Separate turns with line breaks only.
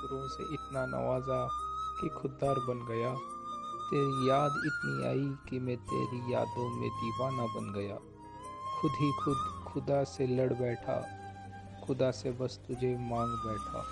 ठोकरों से इतना नवाजा कि खुददार बन गया। तेरी याद इतनी आई कि मैं तेरी यादों में दीवाना बन गया। खुद ही खुद खुदा से लड़ बैठा, खुदा से बस तुझे मांग बैठा।